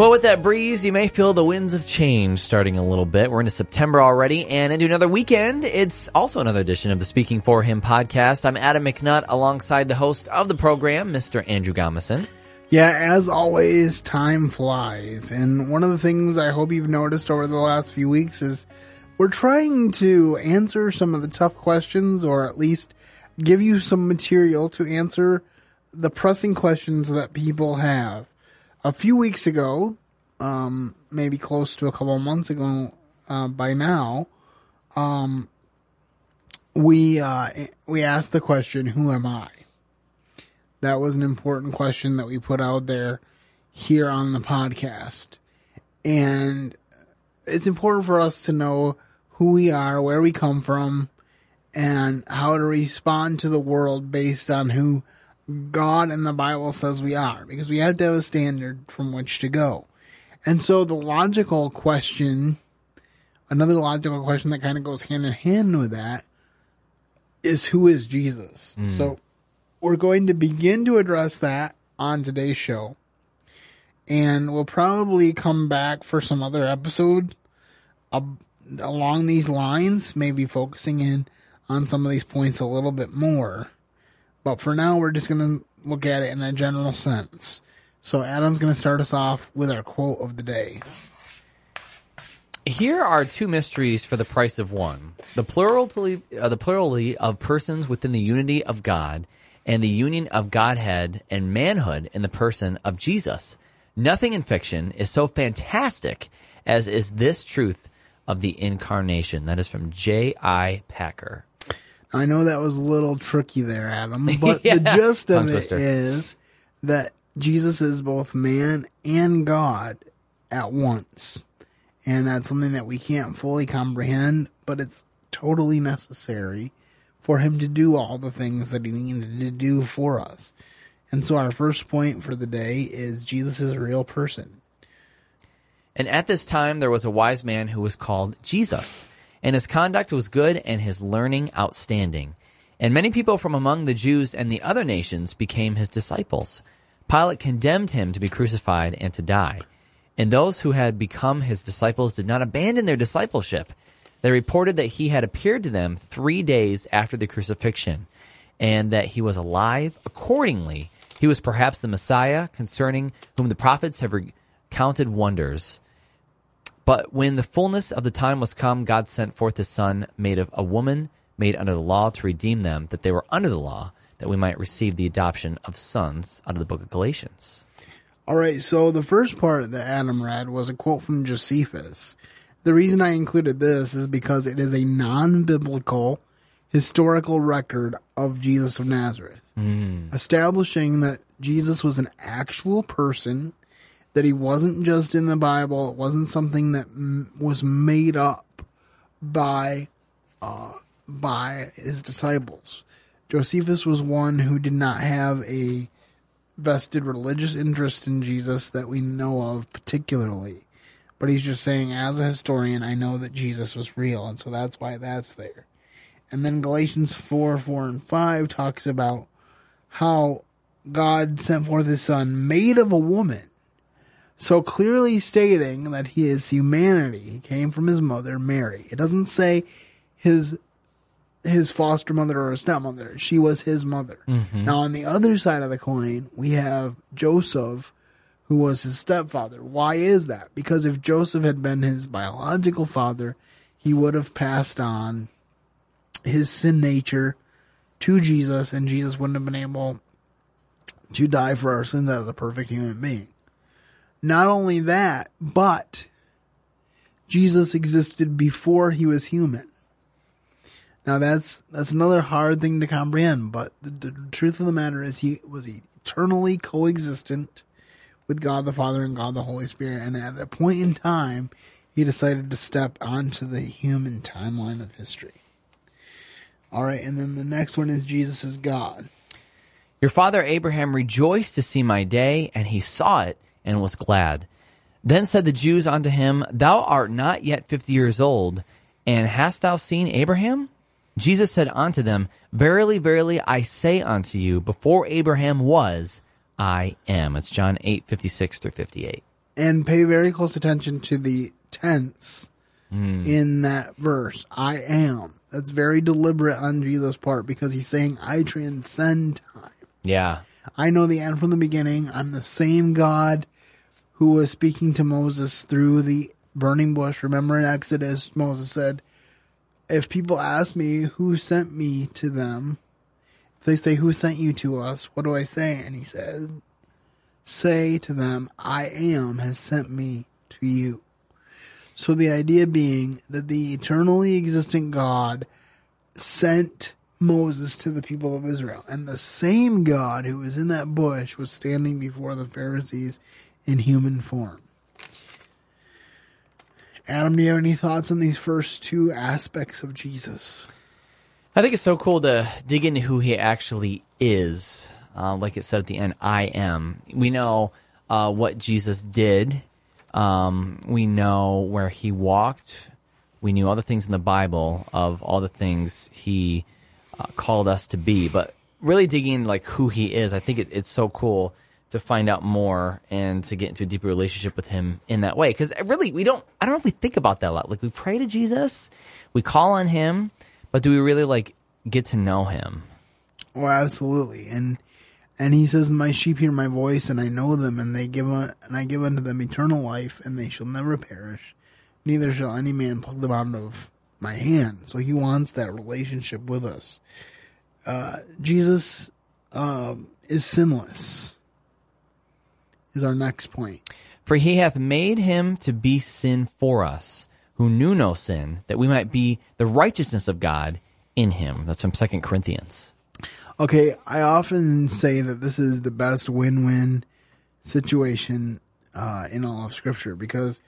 Well, with that breeze, you may feel the winds of change starting a little bit. We're into September already and into another weekend. It's also another edition of the Speaking for Him podcast. I'm Adam McNutt alongside the host of the program, Mr. Andrew Gomison. Yeah, as always, time flies. And one of the things I hope you've noticed over the last few weeks is we're trying to answer some of the tough questions or at least give you some material to answer the pressing questions that people have a few weeks ago, um, maybe close to a couple of months ago, uh, by now, um, we, uh, we asked the question, who am I? That was an important question that we put out there here on the podcast. And it's important for us to know who we are, where we come from, and how to respond to the world based on who God and the Bible says we are, because we have to have a standard from which to go. And so the logical question, another logical question that kind of goes hand in hand with that is who is Jesus? Mm. So we're going to begin to address that on today's show. And we'll probably come back for some other episode uh, along these lines, maybe focusing in on some of these points a little bit more. But for now, we're just going to look at it in a general sense. So Adam's going to start us off with our quote of the day. Here are two mysteries for the price of one: the plurality, uh, the plurality of persons within the unity of God, and the union of Godhead and manhood in the person of Jesus. Nothing in fiction is so fantastic as is this truth of the incarnation. That is from J. I. Packer. I know that was a little tricky there, Adam, but yeah. the gist of it is that Jesus is both man and God at once. And that's something that we can't fully comprehend, but it's totally necessary for him to do all the things that he needed to do for us. And so our first point for the day is Jesus is a real person. And at this time there was a wise man who was called Jesus and his conduct was good and his learning outstanding. And many people from among the Jews and the other nations became his disciples. Pilate condemned him to be crucified and to die. And those who had become his disciples did not abandon their discipleship. They reported that he had appeared to them three days after the crucifixion and that he was alive. Accordingly, he was perhaps the Messiah concerning whom the prophets have recounted wonders. But when the fullness of the time was come, God sent forth his son, made of a woman, made under the law, to redeem them that they were under the law, that we might receive the adoption of sons out of the book of Galatians. All right, so the first part that Adam read was a quote from Josephus. The reason I included this is because it is a non biblical historical record of Jesus of Nazareth, mm. establishing that Jesus was an actual person that he wasn't just in the Bible. It wasn't something that m- was made up by uh, by his disciples. Josephus was one who did not have a vested religious interest in Jesus that we know of particularly. But he's just saying, as a historian, I know that Jesus was real, and so that's why that's there. And then Galatians 4, 4, and 5 talks about how God sent forth his son, made of a woman, so clearly stating that he is humanity. He came from his mother, Mary. It doesn't say his his foster mother or stepmother. She was his mother. Mm-hmm. Now on the other side of the coin, we have Joseph, who was his stepfather. Why is that? Because if Joseph had been his biological father, he would have passed on his sin nature to Jesus, and Jesus wouldn't have been able to die for our sins as a perfect human being. Not only that, but Jesus existed before he was human. Now that's that's another hard thing to comprehend, but the, the, truth of the matter is he was eternally coexistent with God the Father and God the Holy Spirit, and at a point in time, he decided to step onto the human timeline of history. All right, and then the next one is Jesus is God. Your father Abraham rejoiced to see my day, and he saw it and was glad. Then said the Jews unto him, Thou art not yet fifty years old, and hast thou seen Abraham? Jesus said unto them, Verily, verily, I say unto you, before Abraham was, I am. It's John eight fifty six through 58. and pay very close attention to the tense hmm. in that verse. I am. That's very deliberate on Jesus' part because he's saying, I transcend time. Yeah. I know the end from the beginning. I'm the same God who was speaking to Moses through the burning bush. Remember in Exodus, Moses said, If people ask me who sent me to them, if they say, Who sent you to us? What do I say? And he said, Say to them, I am has sent me to you. So the idea being that the eternally existent God sent Moses to the people of Israel. And the same God who was in that bush was standing before the Pharisees in human form. Adam, do you have any thoughts on these first two aspects of Jesus? I think it's so cool to dig into who he actually is. Uh, like it said at the end, I am. We know uh, what Jesus did. Um, we know where he walked. We knew all the things in the Bible of all the things he uh, called us to be. But really digging into like who he is, I think it, it's so cool to find out more and to get into a deeper relationship with him in that way. Because really, we don't. I don't know if we think about that a lot. Like we pray to Jesus, we call on him, but do we really like get to know him? Well, absolutely. And and he says, "My sheep hear my voice, and I know them, and they give un- and I give unto them eternal life, and they shall never perish, neither shall any man pluck them out of my hand." So he wants that relationship with us. Uh, Jesus um, is sinless. Is our next point. For he hath made him to be sin for us, who knew no sin, that we might be the righteousness of God in him. That's from Second Corinthians. Okay, I often say that this is the best win-win situation uh, in all of Scripture because,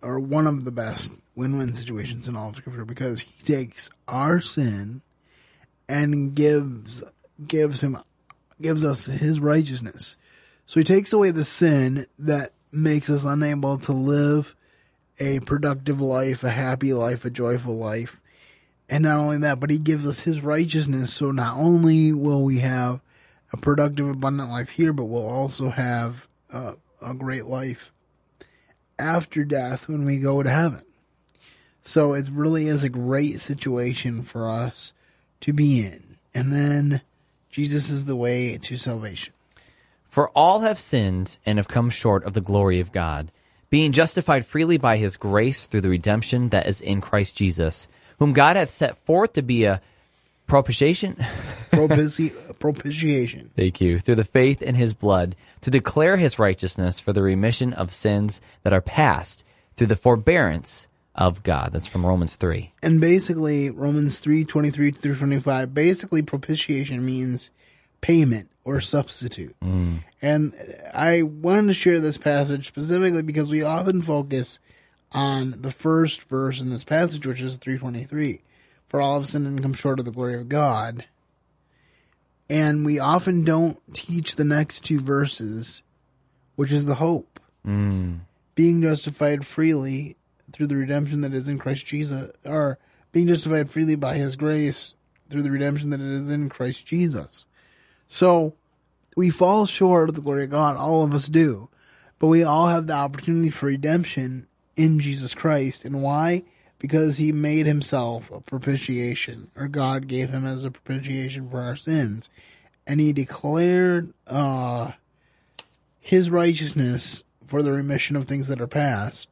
or one of the best win-win situations in all of Scripture because he takes our sin and gives gives him gives us his righteousness. So he takes away the sin that makes us unable to live a productive life, a happy life, a joyful life. And not only that, but he gives us his righteousness. So not only will we have a productive, abundant life here, but we'll also have a great life after death when we go to heaven. So it really is a great situation for us to be in. And then Jesus is the way to salvation. For all have sinned and have come short of the glory of God, being justified freely by his grace through the redemption that is in Christ Jesus, whom God hath set forth to be a propitiation. Propitiation. Thank you. Through the faith in his blood, to declare his righteousness for the remission of sins that are past through the forbearance of God. That's from Romans 3. And basically, Romans three twenty three through 25, basically propitiation means payment or substitute. And I wanted to share this passage specifically because we often focus on the first verse in this passage, which is 323. For all have sinned and come short of the glory of God. And we often don't teach the next two verses, which is the hope. Being justified freely through the redemption that is in Christ Jesus, or being justified freely by his grace through the redemption that is in Christ Jesus. So we fall short of the glory of God. All of us do. But we all have the opportunity for redemption in Jesus Christ. And why? Because he made himself a propitiation, or God gave him as a propitiation for our sins. And he declared uh, his righteousness for the remission of things that are past.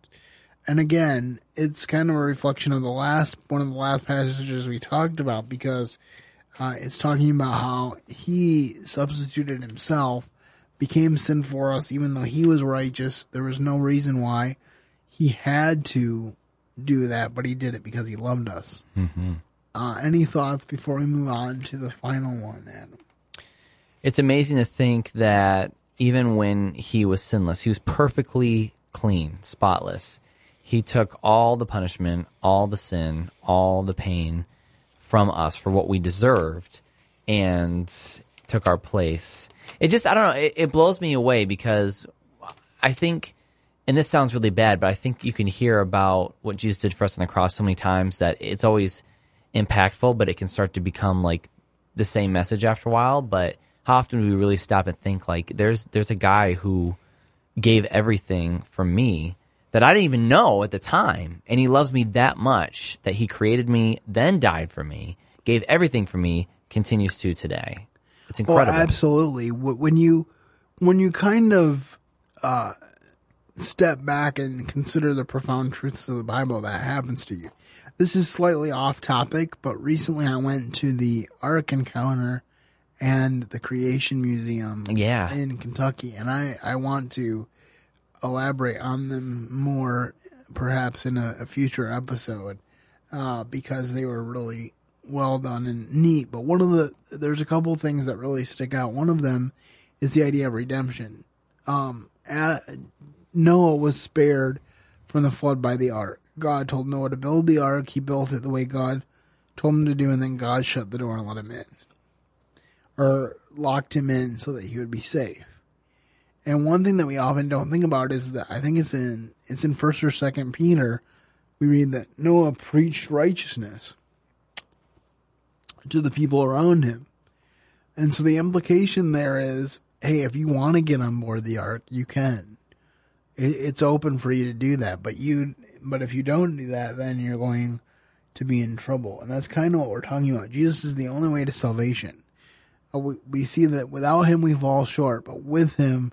And again, it's kind of a reflection of the last one of the last passages we talked about because uh, it's talking about how he substituted himself, became sin for us, even though he was righteous. There was no reason why he had to do that, but he did it because he loved us. Mm-hmm. Uh, any thoughts before we move on to the final one, Adam? It's amazing to think that even when he was sinless, he was perfectly clean, spotless. He took all the punishment, all the sin, all the pain from us for what we deserved and took our place. It just, I don't know, it, it blows me away because I think, and this sounds really bad, but I think you can hear about what Jesus did for us on the cross so many times that it's always impactful, but it can start to become like the same message after a while. But how often do we really stop and think like there's there's a guy who gave everything for me that I didn't even know at the time. And he loves me that much that he created me, then died for me, gave everything for me, continues to today. It's incredible. Well, absolutely. When you when you kind of uh, step back and consider the profound truths of the Bible, that happens to you. This is slightly off topic, but recently I went to the Ark Encounter and the Creation Museum Yeah. in Kentucky, and I, I want to elaborate on them more perhaps in a, a future episode uh, because they were really well done and neat. But one of the there's a couple things that really stick out. One of them is the idea of redemption. Um, a Noah was spared from the flood by the ark. God told Noah to build the ark. He built it the way God told him to do, and then God shut the door and let him in, or locked him in so that he would be safe. And one thing that we often don't think about is that I think it's in it's in First or Second Peter. We read that Noah preached righteousness to the people around him, and so the implication there is, hey, if you want to get on board the ark, you can. It, it's open for you to do that, but you but if you don't do that, then you're going to be in trouble, and that's kind of what we're talking about. Jesus is the only way to salvation. Uh, We, we see that without him we fall short, but with him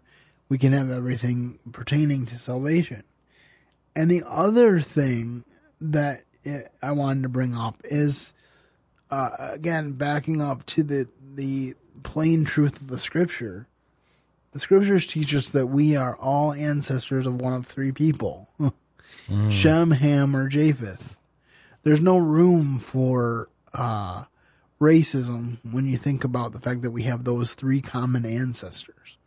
we can have everything pertaining to salvation. And the other thing that I wanted to bring up is, uh, again, backing up to the, the plain truth of the scripture. The scriptures teach us that we are all ancestors of one of three people. Shem, Ham, or Japheth. There's no room for, uh, racism when you think about the fact that we have those three common ancestors.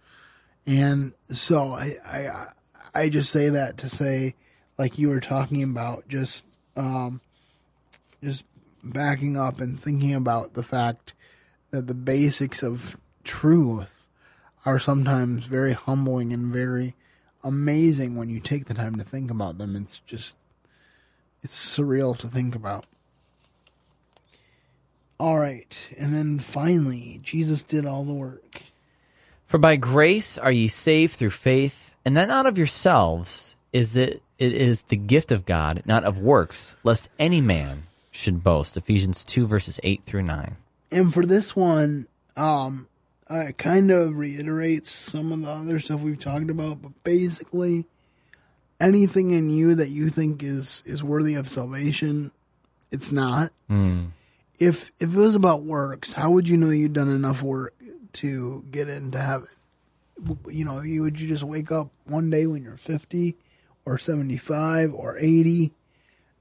And so I, I, I just say that to say, like you were talking about, just, um, just backing up and thinking about the fact that the basics of truth are sometimes very humbling and very amazing when you take the time to think about them. It's just, it's surreal to think about. All right. And then finally, Jesus did all the work. For by grace are ye saved through faith, and that not of yourselves is it it is the gift of God, not of works, lest any man should boast. Ephesians two verses eight through nine. And for this one, um, it kind of reiterates some of the other stuff we've talked about, but basically, anything in you that you think is is worthy of salvation, it's not. If if it was about works, how would you know you'd done enough work to get into heaven? You know, you would you just wake up one day when you're fifty, or seventy five, or eighty,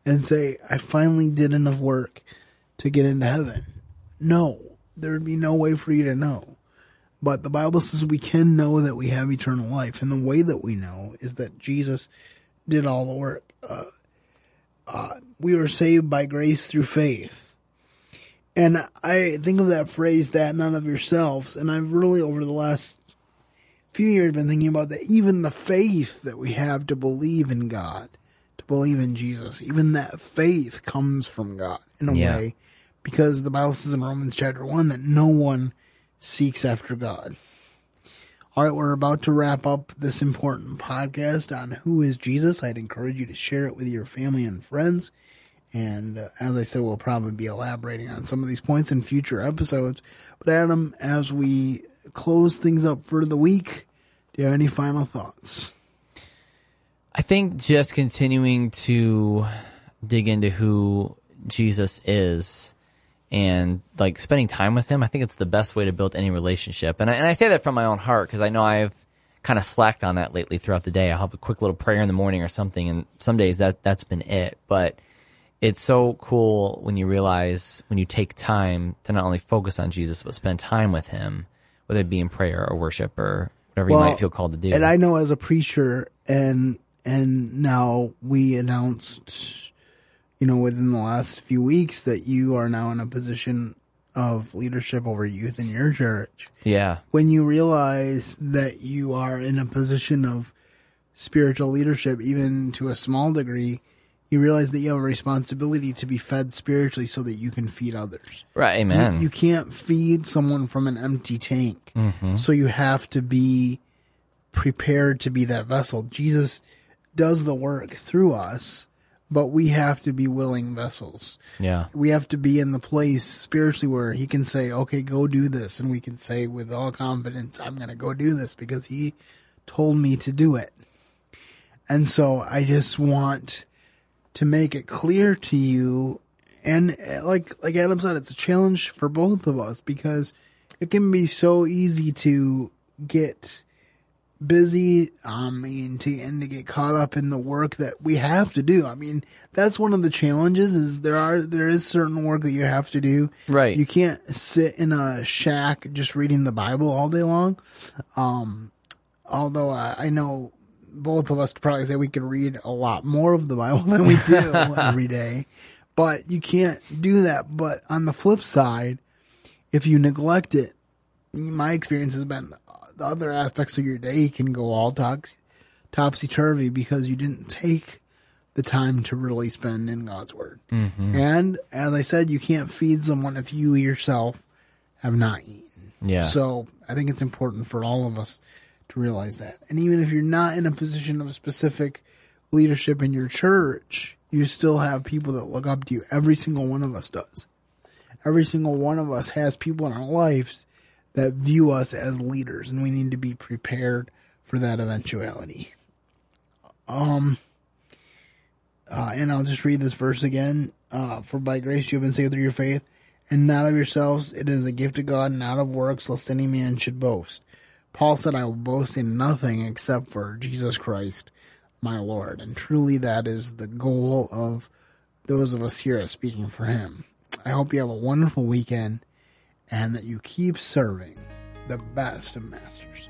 and say, "I finally did enough work to get into heaven." No, there would be no way for you to know. But the Bible says we can know that we have eternal life, and the way that we know is that Jesus did all the work. Uh, uh, we were saved by grace through faith. And I think of that phrase, that none of yourselves, and I've really over the last few years been thinking about that even the faith that we have to believe in God, to believe in Jesus, even that faith comes from God in a Yeah. way because the Bible says in Romans chapter 1 that no one seeks after God. All right, we're about to wrap up this important podcast on who is Jesus. I'd encourage you to share it with your family and friends. And uh, as I said, we'll probably be elaborating on some of these points in future episodes. But Adam, as we close things up for the week, do you have any final thoughts? I think just continuing to dig into who Jesus is and like spending time with him, I think it's the best way to build any relationship. And I, and I say that from my own heart because I know I've kind of slacked on that lately throughout the day. I'll have a quick little prayer in the morning or something, and some days that that's been it. But it's so cool when you realize when you take time to not only focus on Jesus but spend time with him, whether it be in prayer or worship or whatever you might feel called to do. And I know as a preacher, and and now we announced, you know, within the last few weeks that you are now in a position of leadership over youth in your church. yeah, When you realize that you are in a position of spiritual leadership, even to a small degree, you realize that you have a responsibility to be fed spiritually so that you can feed others. right, amen. You can't feed someone from an empty tank. Mm-hmm. So you have to be prepared to be that vessel. Jesus does the work through us, but we have to be willing vessels. Yeah. We have to be in the place spiritually where he can say, okay, go do this. And we can say with all confidence, I'm going to go do this because he told me to do it. And so I just want to make it clear to you. And uh, like, like Adam said, it's a challenge for both of us because it can be so easy to get busy, um, and to, and to get caught up in the work that we have to do. I mean, that's one of the challenges is there are, there is certain work that you have to do. Right. You can't sit in a shack just reading the Bible all day long. Um, although I, I know both of us could probably say we could read a lot more of the Bible than we do every day, but you can't do that. But on the flip side, if you neglect it, my experience has been the other aspects of your day can go all tox- topsy turvy because you didn't take the time to really spend in God's word. Mm-hmm. And as I said, you can't feed someone if you yourself have not eaten. Yeah. So I think it's important for all of us to realize that. And even if you're not in a position of specific leadership in your church, you still have people that look up to you. Every single one of us does. Every single one of us has people in our lives that view us as leaders and we need to be prepared for that eventuality. Um, uh, and I'll just read this verse again. Uh, for by grace you have been saved through your faith, and not of yourselves. It is a gift of God, not of works, lest any man should boast. Paul said, I will boast in nothing except for Jesus Christ, my Lord. And truly that is the goal of those of us here Speaking for Him. I hope you have a wonderful weekend and that you keep serving the best of masters.